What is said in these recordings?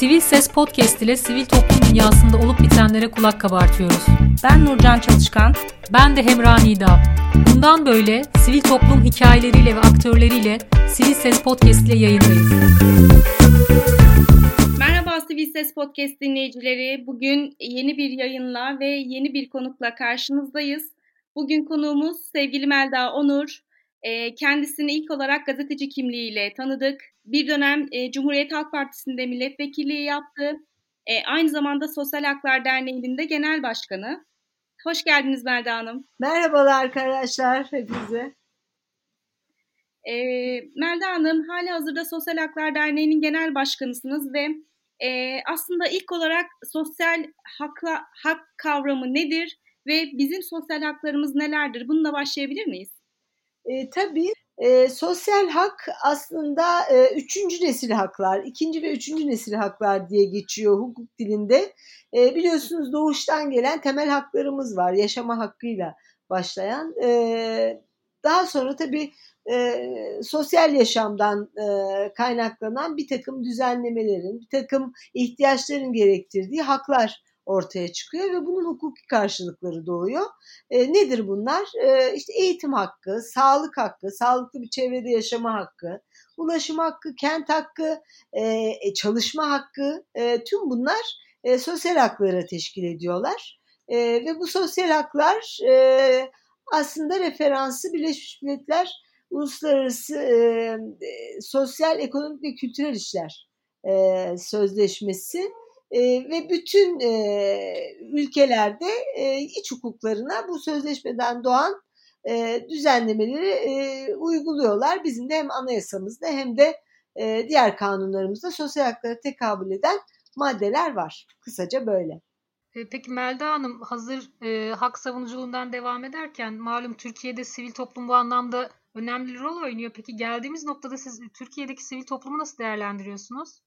Sivil Ses Podcast ile sivil toplum dünyasında olup bitenlere kulak kabartıyoruz. Ben Nurcan Çalışkan. Ben de Hemra Nida. Bundan böyle sivil toplum hikayeleriyle ve aktörleriyle Sivil Ses Podcast ile yayındayız. Merhaba Sivil Ses Podcast dinleyicileri. Bugün yeni bir yayınla ve yeni bir konukla karşınızdayız. Bugün konuğumuz sevgili Melda Onur. Kendisini ilk olarak gazeteci kimliğiyle tanıdık. Bir dönem Cumhuriyet Halk Partisi'nde milletvekilliği yaptı. Aynı zamanda Sosyal Haklar Derneği'nin de genel başkanı. Hoş geldiniz Melda Hanım. Merhabalar arkadaşlar hepinize. E, Melda Hanım hali hazırda Sosyal Haklar Derneği'nin genel başkanısınız ve e, aslında ilk olarak sosyal hakla, hak kavramı nedir ve bizim sosyal haklarımız nelerdir? Bununla başlayabilir miyiz? E, tabii e, sosyal hak aslında e, üçüncü nesil haklar, ikinci ve üçüncü nesil haklar diye geçiyor hukuk dilinde. E, biliyorsunuz doğuştan gelen temel haklarımız var, yaşama hakkıyla başlayan. E, daha sonra tabii e, sosyal yaşamdan e, kaynaklanan bir takım düzenlemelerin, bir takım ihtiyaçların gerektirdiği haklar ortaya çıkıyor ve bunun hukuki karşılıkları doğuyor. E, nedir bunlar? E, işte eğitim hakkı, sağlık hakkı, sağlıklı bir çevrede yaşama hakkı, ulaşım hakkı, kent hakkı, e, çalışma hakkı, e, tüm bunlar e, sosyal hakları teşkil ediyorlar. E, ve bu sosyal haklar e, aslında referansı Birleşmiş Milletler Uluslararası e, Sosyal, Ekonomik ve Kültürel İşler e, Sözleşmesi e, ve bütün e, ülkelerde e, iç hukuklarına bu sözleşmeden doğan e, düzenlemeleri e, uyguluyorlar. Bizim de hem anayasamızda hem de e, diğer kanunlarımızda sosyal haklara tekabül eden maddeler var. Kısaca böyle. Peki Melda Hanım hazır e, hak savunuculuğundan devam ederken malum Türkiye'de sivil toplum bu anlamda önemli bir rol oynuyor. Peki geldiğimiz noktada siz Türkiye'deki sivil toplumu nasıl değerlendiriyorsunuz?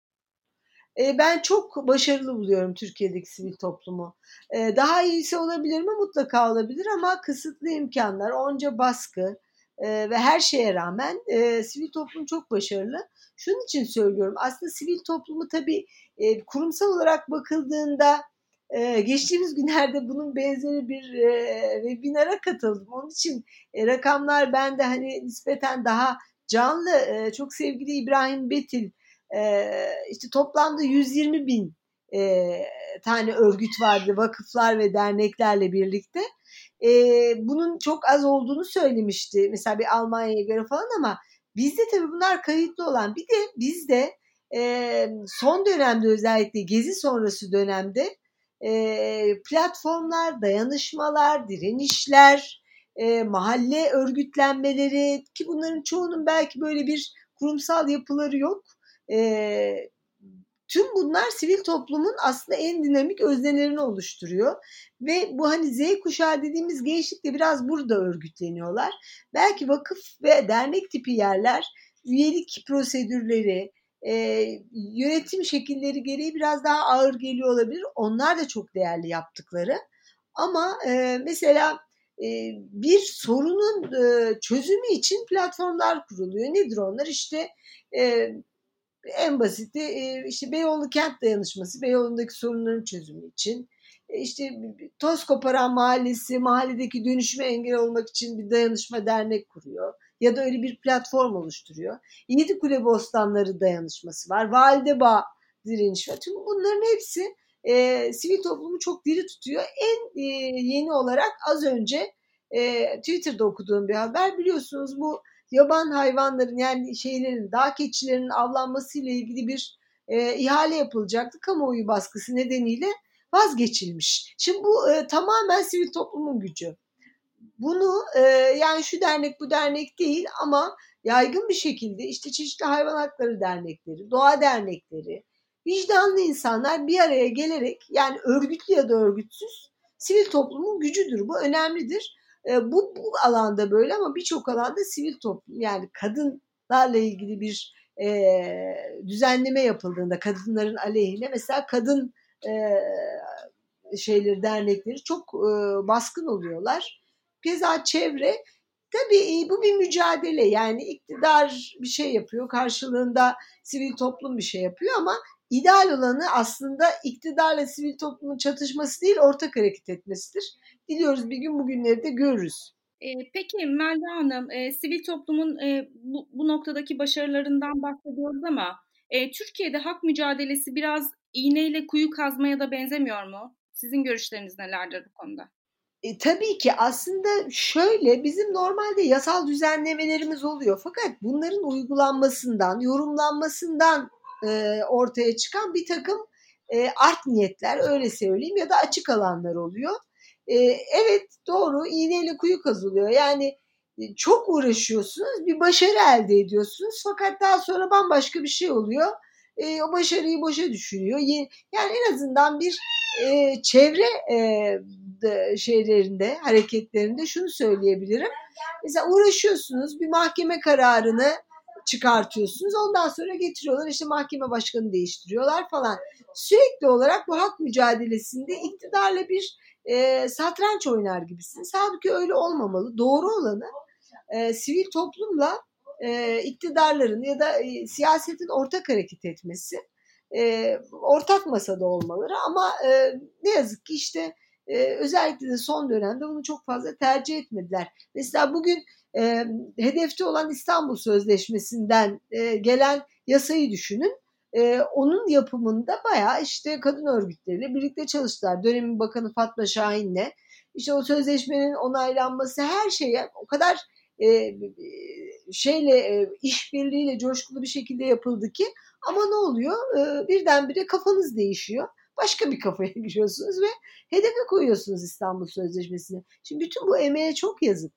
Ben çok başarılı buluyorum Türkiye'deki sivil toplumu. Daha iyisi olabilir mi? Mutlaka olabilir ama kısıtlı imkanlar, onca baskı ve her şeye rağmen sivil toplum çok başarılı. Şunun için söylüyorum. Aslında sivil toplumu tabii kurumsal olarak bakıldığında geçtiğimiz günlerde bunun benzeri bir webinara katıldım. Onun için rakamlar bende hani nispeten daha canlı. çok sevgili İbrahim Betil işte toplamda 120 bin tane örgüt vardı vakıflar ve derneklerle birlikte. bunun çok az olduğunu söylemişti mesela bir Almanya'ya göre falan ama bizde tabii bunlar kayıtlı olan bir de bizde son dönemde özellikle gezi sonrası dönemde platformlar, dayanışmalar, direnişler, mahalle örgütlenmeleri ki bunların çoğunun belki böyle bir kurumsal yapıları yok e, tüm bunlar sivil toplumun aslında en dinamik öznelerini oluşturuyor. Ve bu hani Z kuşağı dediğimiz gençlik de biraz burada örgütleniyorlar. Belki vakıf ve dernek tipi yerler üyelik prosedürleri, e, yönetim şekilleri gereği biraz daha ağır geliyor olabilir. Onlar da çok değerli yaptıkları. Ama e, mesela e, bir sorunun e, çözümü için platformlar kuruluyor. Nedir onlar? İşte e, en basiti işte Beyoğlu Kent Dayanışması, Beyoğlu'ndaki sorunların çözümü için. işte Toz Koparan Mahallesi, mahalledeki dönüşüme engel olmak için bir dayanışma dernek kuruyor. Ya da öyle bir platform oluşturuyor. Yedi Kule Bostanları Dayanışması var. Validebağ direniş var. Tüm bunların hepsi e, sivil toplumu çok diri tutuyor. En e, yeni olarak az önce e, Twitter'da okuduğum bir haber biliyorsunuz bu yaban hayvanların yani şeylerin dağ keçilerinin avlanması ile ilgili bir e, ihale yapılacaktı. Kamuoyu baskısı nedeniyle vazgeçilmiş. Şimdi bu e, tamamen sivil toplumun gücü. Bunu e, yani şu dernek bu dernek değil ama yaygın bir şekilde işte çeşitli hayvan hakları dernekleri, doğa dernekleri, vicdanlı insanlar bir araya gelerek yani örgütlü ya da örgütsüz sivil toplumun gücüdür. Bu önemlidir. E, bu, bu alanda böyle ama birçok alanda sivil toplum yani kadınlarla ilgili bir e, düzenleme yapıldığında kadınların aleyhine mesela kadın e, şeyleri dernekleri çok e, baskın oluyorlar. Keza çevre tabii bu bir mücadele yani iktidar bir şey yapıyor karşılığında sivil toplum bir şey yapıyor ama ideal olanı aslında iktidarla sivil toplumun çatışması değil ortak hareket etmesidir. Diliyoruz bir gün bugünleri de görürüz. E, peki Melda Hanım, e, sivil toplumun e, bu, bu noktadaki başarılarından bahsediyoruz ama e, Türkiye'de hak mücadelesi biraz iğneyle kuyu kazmaya da benzemiyor mu? Sizin görüşleriniz nelerdir bu konuda? E, tabii ki aslında şöyle bizim normalde yasal düzenlemelerimiz oluyor fakat bunların uygulanmasından, yorumlanmasından e, ortaya çıkan bir takım e, art niyetler öyle söyleyeyim ya da açık alanlar oluyor. E, evet doğru iğneyle kuyu kazılıyor yani e, çok uğraşıyorsunuz bir başarı elde ediyorsunuz fakat daha sonra bambaşka bir şey oluyor. E, o başarıyı boşa düşürüyor. Yani en azından bir e, çevre e, şeylerinde, hareketlerinde şunu söyleyebilirim. Mesela uğraşıyorsunuz, bir mahkeme kararını çıkartıyorsunuz. Ondan sonra getiriyorlar işte mahkeme başkanı değiştiriyorlar falan. Sürekli olarak bu hak mücadelesinde iktidarla bir e, satranç oynar gibisiniz. Halbuki öyle olmamalı. Doğru olanı e, sivil toplumla e, iktidarların ya da e, siyasetin ortak hareket etmesi e, ortak masada olmaları ama e, ne yazık ki işte e, özellikle de son dönemde bunu çok fazla tercih etmediler. Mesela bugün e, hedefte olan İstanbul Sözleşmesi'nden e, gelen yasayı düşünün. E, onun yapımında bayağı işte kadın örgütleriyle birlikte çalıştılar. Dönemin Bakanı Fatma Şahin'le. İşte o sözleşmenin onaylanması her şeye o kadar e, şeyle e, işbirliğiyle coşkulu bir şekilde yapıldı ki ama ne oluyor? E, birdenbire kafanız değişiyor. Başka bir kafaya giriyorsunuz ve hedefe koyuyorsunuz İstanbul Sözleşmesi'ni. Şimdi bütün bu emeğe çok yazık.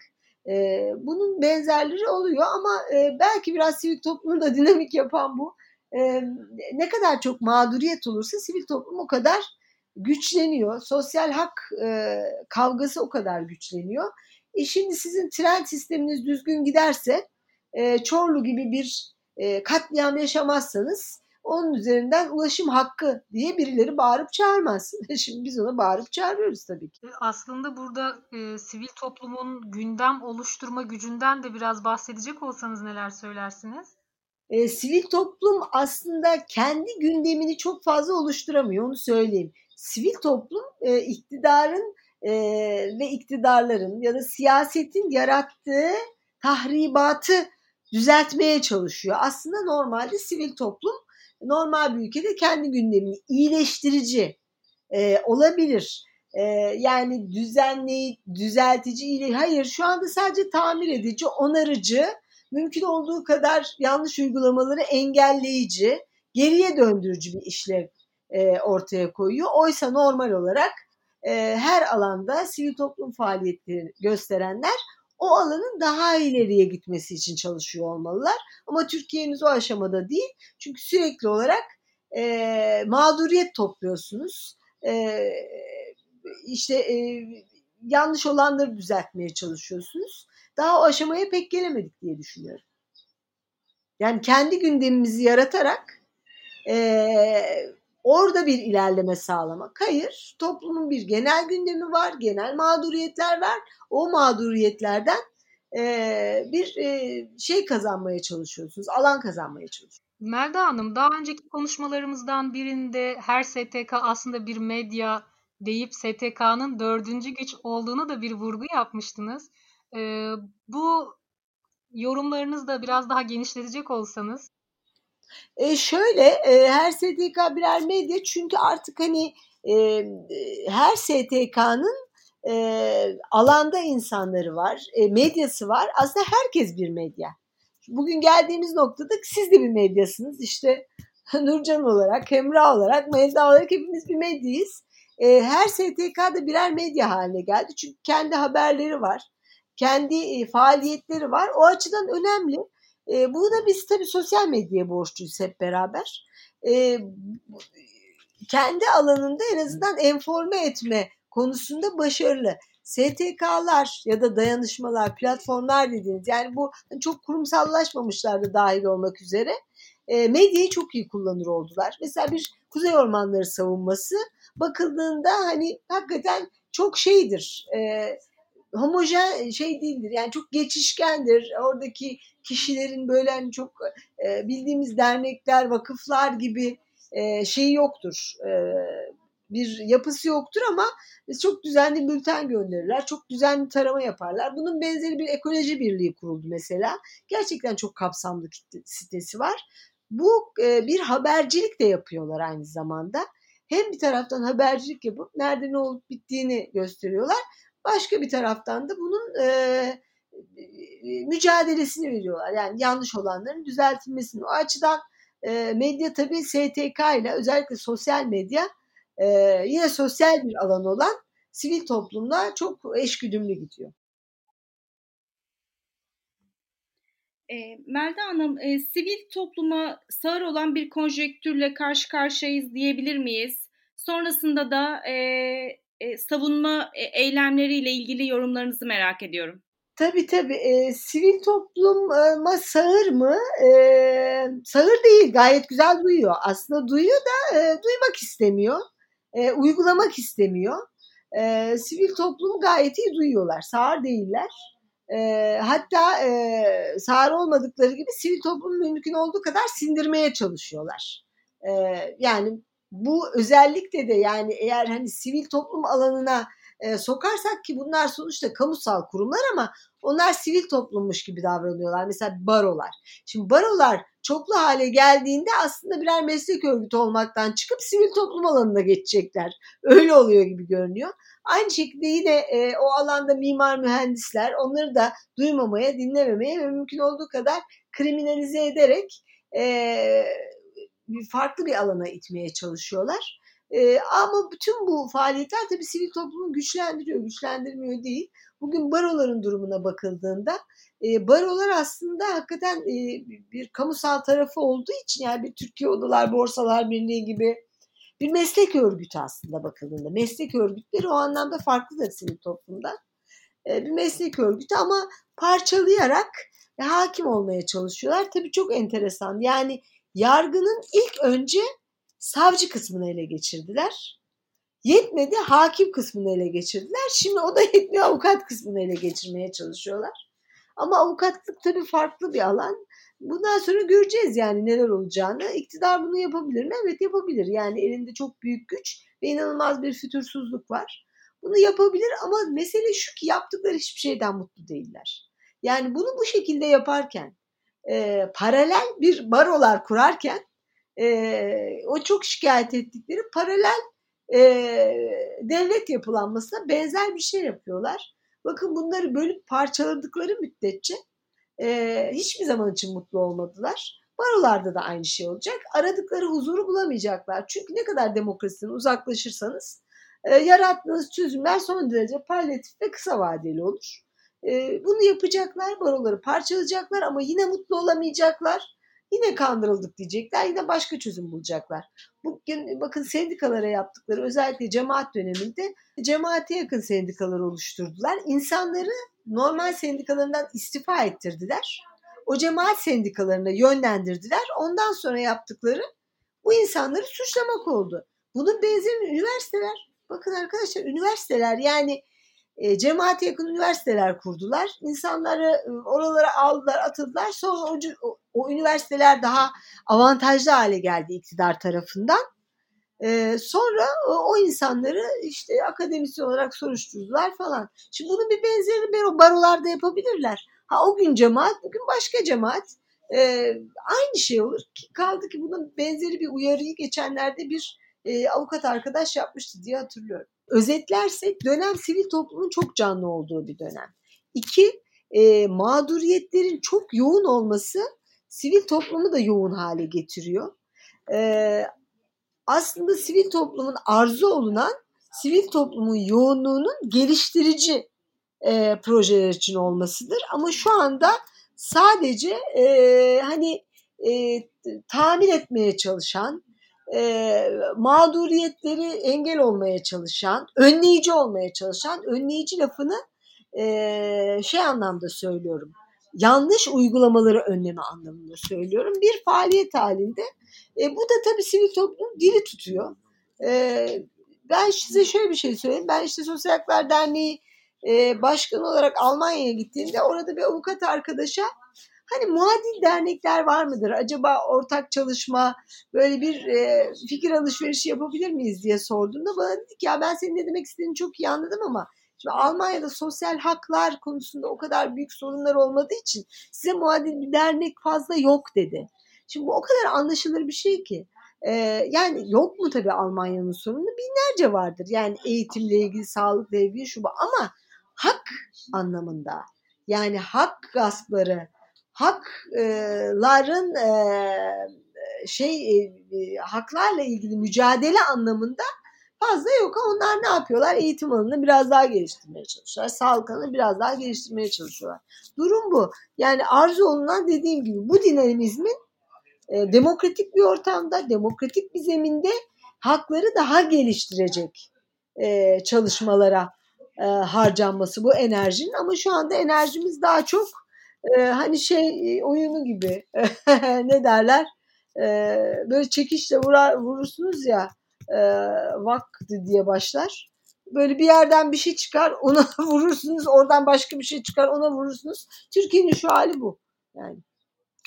E, bunun benzerleri oluyor ama e, belki biraz sivil toplumu da dinamik yapan bu. Ne kadar çok mağduriyet olursa sivil toplum o kadar güçleniyor. Sosyal hak kavgası o kadar güçleniyor. E şimdi sizin tren sisteminiz düzgün giderse Çorlu gibi bir katliam yaşamazsanız onun üzerinden ulaşım hakkı diye birileri bağırıp çağırmaz. Şimdi biz ona bağırıp çağırıyoruz tabii ki. E, aslında burada e, sivil toplumun gündem oluşturma gücünden de biraz bahsedecek olsanız neler söylersiniz? E, sivil toplum aslında kendi gündemini çok fazla oluşturamıyor onu söyleyeyim. Sivil toplum e, iktidarın e, ve iktidarların ya da siyasetin yarattığı tahribatı düzeltmeye çalışıyor. Aslında normalde sivil toplum normal bir ülkede kendi gündemini iyileştirici e, olabilir. E, yani düzenleyici, düzeltici, iyileştirici. Hayır şu anda sadece tamir edici, onarıcı, mümkün olduğu kadar yanlış uygulamaları engelleyici, geriye döndürücü bir işlev e, ortaya koyuyor. Oysa normal olarak e, her alanda sivil toplum faaliyetleri gösterenler o alanın daha ileriye gitmesi için çalışıyor olmalılar. Ama Türkiye'miz o aşamada değil. Çünkü sürekli olarak e, mağduriyet topluyorsunuz. E, işte e, yanlış olanları düzeltmeye çalışıyorsunuz. Daha o aşamaya pek gelemedik diye düşünüyorum. Yani kendi gündemimizi yaratarak e, orada bir ilerleme sağlamak. Hayır, toplumun bir genel gündemi var, genel mağduriyetler var. O mağduriyetlerden e, bir e, şey kazanmaya çalışıyorsunuz, alan kazanmaya çalışıyorsunuz. Melda Hanım, daha önceki konuşmalarımızdan birinde her STK aslında bir medya deyip STK'nın dördüncü güç olduğunu da bir vurgu yapmıştınız. E, bu yorumlarınızı da biraz daha genişletecek olsanız. E şöyle e, her STK birer medya çünkü artık hani e, her STK'nın e, alanda insanları var, e, medyası var. Aslında herkes bir medya. Bugün geldiğimiz noktada siz de bir medyasınız. İşte Nurcan olarak, Emrah olarak, Melda olarak hepimiz bir medyayız. E, her STK da birer medya haline geldi. Çünkü kendi haberleri var, kendi faaliyetleri var. O açıdan önemli. E, bunu da biz tabii sosyal medyaya borçluyuz hep beraber. E, kendi alanında en azından enforme etme konusunda başarılı. STK'lar ya da dayanışmalar, platformlar dediğiniz yani bu çok kurumsallaşmamışlar da dahil olmak üzere e, medyayı çok iyi kullanır oldular. Mesela bir Kuzey Ormanları savunması bakıldığında hani hakikaten çok şeydir. E, homojen şey değildir. Yani çok geçişkendir. Oradaki kişilerin böyle hani çok e, bildiğimiz dernekler, vakıflar gibi e, şeyi yoktur. E, bir yapısı yoktur ama çok düzenli bülten gönderirler. Çok düzenli tarama yaparlar. Bunun benzeri bir ekoloji birliği kuruldu mesela. Gerçekten çok kapsamlı sitesi var. Bu e, bir habercilik de yapıyorlar aynı zamanda. Hem bir taraftan habercilik yapıp nerede ne olup bittiğini gösteriyorlar. Başka bir taraftan da bunun e, mücadelesini veriyorlar. Yani yanlış olanların düzeltilmesini. O açıdan e, medya tabii STK ile özellikle sosyal medya e, yine sosyal bir alan olan sivil toplumla çok eşgüdümlü gidiyor. E, Melda Hanım, e, sivil topluma sağır olan bir konjektürle karşı karşıyayız diyebilir miyiz? Sonrasında da e, e, savunma e, eylemleriyle ilgili yorumlarınızı merak ediyorum. Tabii tabii. E, sivil topluma sağır mı? E, sağır değil. Gayet güzel duyuyor. Aslında duyuyor da e, duymak istemiyor. E, uygulamak istemiyor. E, sivil toplum gayet iyi duyuyorlar. Sağır değiller. E, hatta e, sağır olmadıkları gibi sivil toplum mümkün olduğu kadar sindirmeye çalışıyorlar. E, yani bu özellikle de yani eğer hani sivil toplum alanına e, sokarsak ki bunlar sonuçta kamusal kurumlar ama onlar sivil toplummuş gibi davranıyorlar. Mesela barolar. Şimdi barolar çoklu hale geldiğinde aslında birer meslek örgütü olmaktan çıkıp sivil toplum alanına geçecekler. Öyle oluyor gibi görünüyor. Aynı şekilde yine e, o alanda mimar mühendisler onları da duymamaya, dinlememeye ve mümkün olduğu kadar kriminalize ederek e, farklı bir alana itmeye çalışıyorlar. E, ama bütün bu faaliyetler tabii sivil toplumu güçlendiriyor, güçlendirmiyor değil. Bugün baroların durumuna bakıldığında e, barolar aslında hakikaten e, bir kamusal tarafı olduğu için yani bir Türkiye Odalar Borsalar Birliği gibi bir meslek örgütü aslında bakıldığında. Meslek örgütleri o anlamda farklıdır sivil toplumda. E, bir meslek örgütü ama parçalayarak e, hakim olmaya çalışıyorlar. Tabii çok enteresan. Yani yargının ilk önce savcı kısmını ele geçirdiler. Yetmedi hakim kısmını ele geçirdiler. Şimdi o da yetmiyor avukat kısmını ele geçirmeye çalışıyorlar. Ama avukatlık tabii farklı bir alan. Bundan sonra göreceğiz yani neler olacağını. İktidar bunu yapabilir mi? Evet yapabilir. Yani elinde çok büyük güç ve inanılmaz bir fütursuzluk var. Bunu yapabilir ama mesele şu ki yaptıkları hiçbir şeyden mutlu değiller. Yani bunu bu şekilde yaparken e, paralel bir barolar kurarken e, o çok şikayet ettikleri paralel e, devlet yapılanmasına benzer bir şey yapıyorlar. Bakın bunları bölüp parçaladıkları müddetçe e, hiçbir zaman için mutlu olmadılar. Barolarda da aynı şey olacak. Aradıkları huzuru bulamayacaklar. Çünkü ne kadar demokrasiden uzaklaşırsanız e, yarattığınız çözümler son derece palyatif ve kısa vadeli olur. E, bunu yapacaklar, baroları parçalayacaklar ama yine mutlu olamayacaklar. Yine kandırıldık diyecekler. Yine başka çözüm bulacaklar. Bugün bakın sendikalara yaptıkları özellikle cemaat döneminde cemaate yakın sendikalar oluşturdular. İnsanları normal sendikalarından istifa ettirdiler. O cemaat sendikalarına yönlendirdiler. Ondan sonra yaptıkları bu insanları suçlamak oldu. Bunun benzeri üniversiteler. Bakın arkadaşlar üniversiteler yani e, cemaate yakın üniversiteler kurdular. İnsanları e, oralara aldılar, atıldılar. Sonra o, o, o üniversiteler daha avantajlı hale geldi iktidar tarafından. E, sonra o, insanları işte akademisyen olarak soruşturdular falan. Şimdi bunun bir benzerini o barolarda yapabilirler. Ha o gün cemaat, bugün başka cemaat. E, aynı şey olur. Kaldı ki bunun benzeri bir uyarıyı geçenlerde bir e, avukat arkadaş yapmıştı diye hatırlıyorum. Özetlersek dönem sivil toplumun çok canlı olduğu bir dönem. İki, e, mağduriyetlerin çok yoğun olması sivil toplumu da yoğun hale getiriyor. E, aslında sivil toplumun arzu olunan sivil toplumun yoğunluğunun geliştirici e, projeler için olmasıdır. Ama şu anda sadece e, hani e, tamir etmeye çalışan, e, mağduriyetleri engel olmaya çalışan, önleyici olmaya çalışan, önleyici lafını e, şey anlamda söylüyorum. Yanlış uygulamaları önleme anlamında söylüyorum. Bir faaliyet halinde. E, bu da tabii sivil toplum dili tutuyor. E, ben size şöyle bir şey söyleyeyim. Ben işte Sosyal Haklar Derneği e, başkanı olarak Almanya'ya gittiğimde orada bir avukat arkadaşa Hani muadil dernekler var mıdır? Acaba ortak çalışma böyle bir e, fikir alışverişi yapabilir miyiz diye sorduğumda bana dedik ya ben senin ne demek istediğini çok iyi anladım ama Şimdi Almanya'da sosyal haklar konusunda o kadar büyük sorunlar olmadığı için size muadil bir dernek fazla yok dedi. Şimdi bu o kadar anlaşılır bir şey ki. Ee, yani yok mu tabii Almanya'nın sorunu? Binlerce vardır. Yani eğitimle ilgili, sağlıkla ilgili şu bu. Ama hak anlamında yani hak gaspları, hakların e, şey e, haklarla ilgili mücadele anlamında fazla yok ama onlar ne yapıyorlar? Eğitim alanını biraz daha geliştirmeye çalışıyorlar. Sağlık alanını biraz daha geliştirmeye çalışıyorlar. Durum bu. Yani arzu olunan dediğim gibi bu dinamizmin e, demokratik bir ortamda, demokratik bir zeminde hakları daha geliştirecek e, çalışmalara e, harcanması bu enerjinin ama şu anda enerjimiz daha çok e, hani şey oyunu gibi ne derler e, böyle çekişle vurar, vurursunuz ya e, vakti diye başlar. Böyle bir yerden bir şey çıkar ona vurursunuz oradan başka bir şey çıkar ona vurursunuz. Türkiye'nin şu hali bu yani.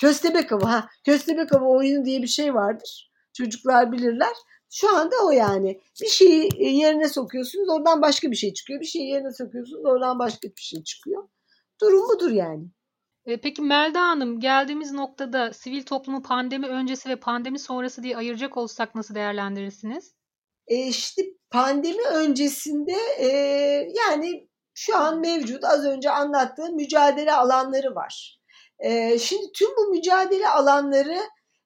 Köstebek avı ha köstebek avı oyunu diye bir şey vardır. Çocuklar bilirler. Şu anda o yani. Bir şeyi e, yerine sokuyorsunuz oradan başka bir şey çıkıyor. Bir şeyi yerine sokuyorsunuz oradan başka bir şey çıkıyor. Durum budur yani. E, peki Melda Hanım geldiğimiz noktada sivil toplumu pandemi öncesi ve pandemi sonrası diye ayıracak olsak nasıl değerlendirirsiniz? E işte pandemi öncesinde e, yani şu an mevcut az önce anlattığım mücadele alanları var. E, şimdi tüm bu mücadele alanları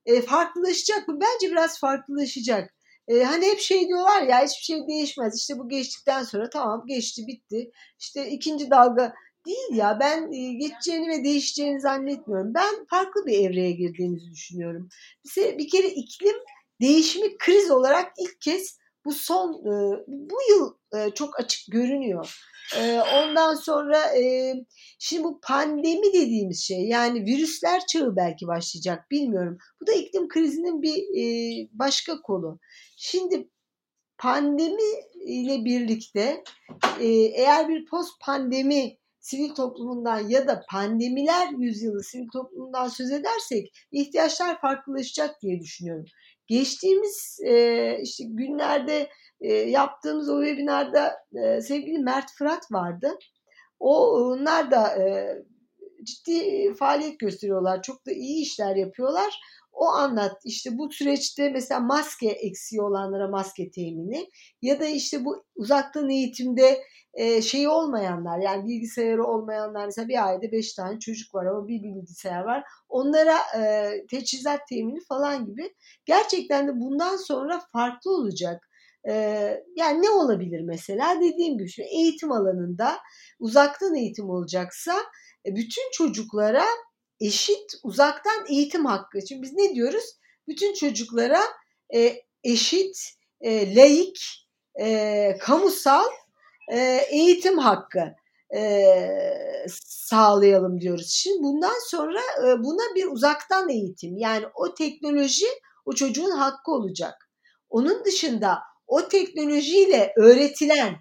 e, farklılaşacak mı? Bence biraz farklılaşacak. E, hani hep şey diyorlar ya hiçbir şey değişmez. İşte bu geçtikten sonra tamam geçti bitti. İşte ikinci dalga değil ya ben e, geçeceğini ve değişeceğini zannetmiyorum. Ben farklı bir evreye girdiğimizi düşünüyorum. Bir, kere iklim değişimi kriz olarak ilk kez bu son e, bu yıl e, çok açık görünüyor. Ondan sonra şimdi bu pandemi dediğimiz şey yani virüsler çağı belki başlayacak bilmiyorum. Bu da iklim krizinin bir başka kolu. Şimdi pandemi ile birlikte eğer bir post pandemi sivil toplumundan ya da pandemiler yüzyılı sivil toplumundan söz edersek ihtiyaçlar farklılaşacak diye düşünüyorum. Geçtiğimiz e, işte günlerde e, yaptığımız o webinarda e, sevgili Mert Fırat vardı. O onlar da e, ciddi faaliyet gösteriyorlar. Çok da iyi işler yapıyorlar. O anlat işte bu süreçte mesela maske eksiği olanlara maske temini ya da işte bu uzaktan eğitimde e, şeyi olmayanlar yani bilgisayarı olmayanlar mesela bir ailede beş tane çocuk var ama bir bilgisayar var. Onlara e, teçhizat temini falan gibi gerçekten de bundan sonra farklı olacak. E, yani ne olabilir mesela dediğim gibi şu eğitim alanında uzaktan eğitim olacaksa bütün çocuklara eşit uzaktan eğitim hakkı. Şimdi biz ne diyoruz? Bütün çocuklara e, eşit, e, laik, e, kamusal e, eğitim hakkı e, sağlayalım diyoruz. Şimdi bundan sonra e, buna bir uzaktan eğitim yani o teknoloji o çocuğun hakkı olacak. Onun dışında o teknolojiyle öğretilen,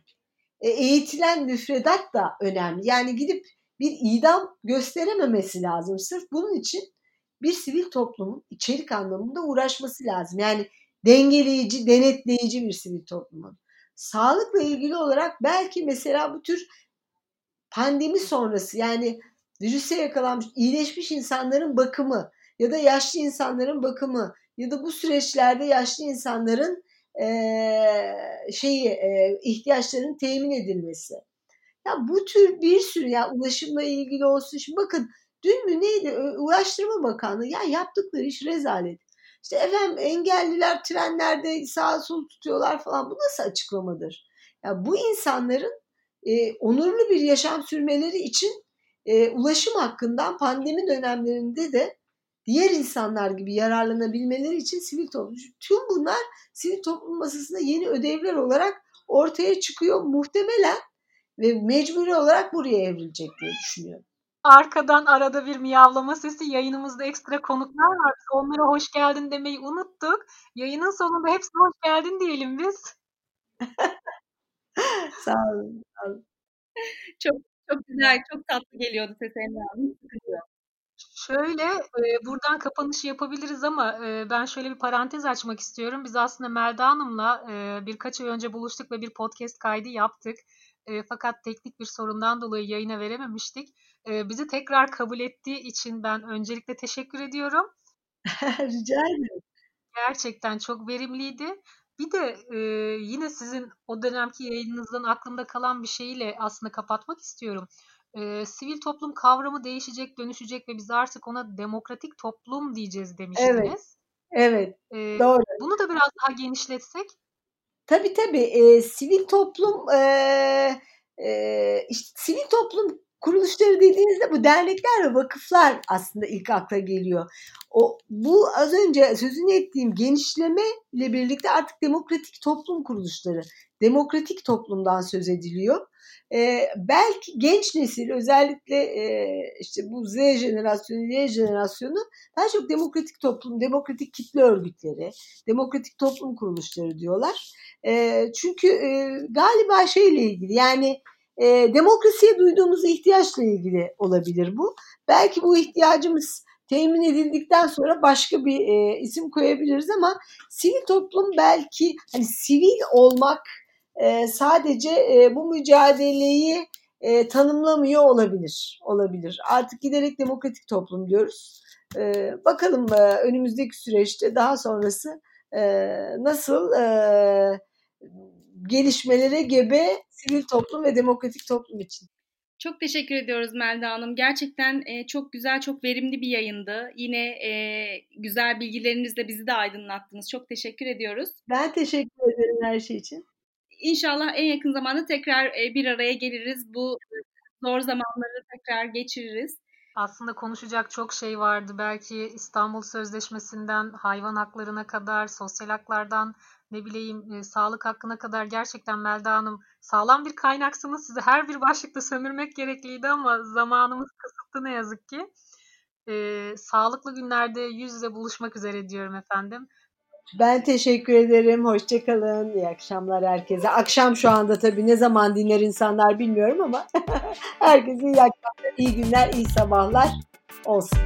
e, eğitilen müfredat da önemli. Yani gidip bir idam gösterememesi lazım. Sırf bunun için bir sivil toplumun içerik anlamında uğraşması lazım. Yani dengeleyici, denetleyici bir sivil toplumun. Sağlıkla ilgili olarak belki mesela bu tür pandemi sonrası yani virüse yakalanmış, iyileşmiş insanların bakımı ya da yaşlı insanların bakımı ya da bu süreçlerde yaşlı insanların e, şeyi e, ihtiyaçlarının temin edilmesi ya bu tür bir sürü ya ulaşımla ilgili olsun. Şimdi bakın dün mü neydi Ulaştırma Bakanlığı ya yaptıkları iş rezalet. İşte efendim engelliler trenlerde sağ sol tutuyorlar falan. Bu nasıl açıklamadır? Ya bu insanların e, onurlu bir yaşam sürmeleri için e, ulaşım hakkından pandemi dönemlerinde de diğer insanlar gibi yararlanabilmeleri için sivil toplum. Tüm bunlar sivil toplum masasında yeni ödevler olarak ortaya çıkıyor. Muhtemelen ve mecburi olarak buraya evrilecek diye düşünüyorum. Arkadan arada bir miyavlama sesi yayınımızda ekstra konuklar var. Biz onlara hoş geldin demeyi unuttuk. Yayının sonunda hepsine hoş geldin diyelim biz. sağ olun. Sağ olun. Çok çok güzel, çok tatlı geliyordu ses Hanım. Şöyle, eee, buradan kapanışı yapabiliriz ama, eee, ben şöyle bir parantez açmak istiyorum. Biz aslında Melda Hanım'la, eee, birkaç ay önce buluştuk ve bir podcast kaydı yaptık. Eee, fakat teknik bir sorundan dolayı yayına verememiştik. Eee, bizi tekrar kabul ettiği için ben öncelikle teşekkür ediyorum. Rica ederim. Gerçekten çok verimliydi. Bir de, eee, yine sizin o dönemki yayınınızdan aklımda kalan bir şeyle aslında kapatmak istiyorum. Eee, sivil toplum kavramı değişecek, dönüşecek ve biz artık ona demokratik toplum diyeceğiz Evet, demiştiniz. evet, Eee, doğru. bunu da biraz daha genişletsek? Tabii tabii. Eee, sivil toplum, eee, eee, işte sivil toplum kuruluşları dediğinizde bu dernekler ve vakıflar aslında ilk akla geliyor. O bu az önce sözünü ettiğim genişlemeyle birlikte artık demokratik toplum kuruluşları, demokratik toplumdan söz ediliyor. Ee, belki genç nesil özellikle e, işte bu Z jenerasyonu, Y jenerasyonu daha çok demokratik toplum, demokratik kitle örgütleri, demokratik toplum kuruluşları diyorlar. E, çünkü e, galiba şeyle ilgili yani e, demokrasiye duyduğumuz ihtiyaçla ilgili olabilir bu. Belki bu ihtiyacımız temin edildikten sonra başka bir e, isim koyabiliriz ama sivil toplum belki hani sivil olmak e, sadece e, bu mücadeleyi e, tanımlamıyor olabilir. Olabilir. Artık giderek demokratik toplum diyoruz. E, bakalım e, önümüzdeki süreçte daha sonrası e, nasıl e, gelişmelere gebe sivil toplum ve demokratik toplum için. Çok teşekkür ediyoruz Melda Hanım. Gerçekten e, çok güzel, çok verimli bir yayındı. Yine e, güzel bilgilerinizle bizi de aydınlattınız. Çok teşekkür ediyoruz. Ben teşekkür ederim her şey için. İnşallah en yakın zamanda tekrar e, bir araya geliriz. Bu zor zamanları tekrar geçiririz. Aslında konuşacak çok şey vardı. Belki İstanbul Sözleşmesi'nden hayvan haklarına kadar, sosyal haklardan ne bileyim e, sağlık hakkına kadar gerçekten Melda Hanım sağlam bir kaynaksınız. Sizi her bir başlıkta sömürmek gerekliydi ama zamanımız kısıtlı ne yazık ki. E, sağlıklı günlerde yüz yüze buluşmak üzere diyorum efendim. Ben teşekkür ederim. Hoşçakalın. İyi akşamlar herkese. Akşam şu anda tabii ne zaman dinler insanlar bilmiyorum ama herkese iyi akşamlar, iyi günler, iyi sabahlar olsun.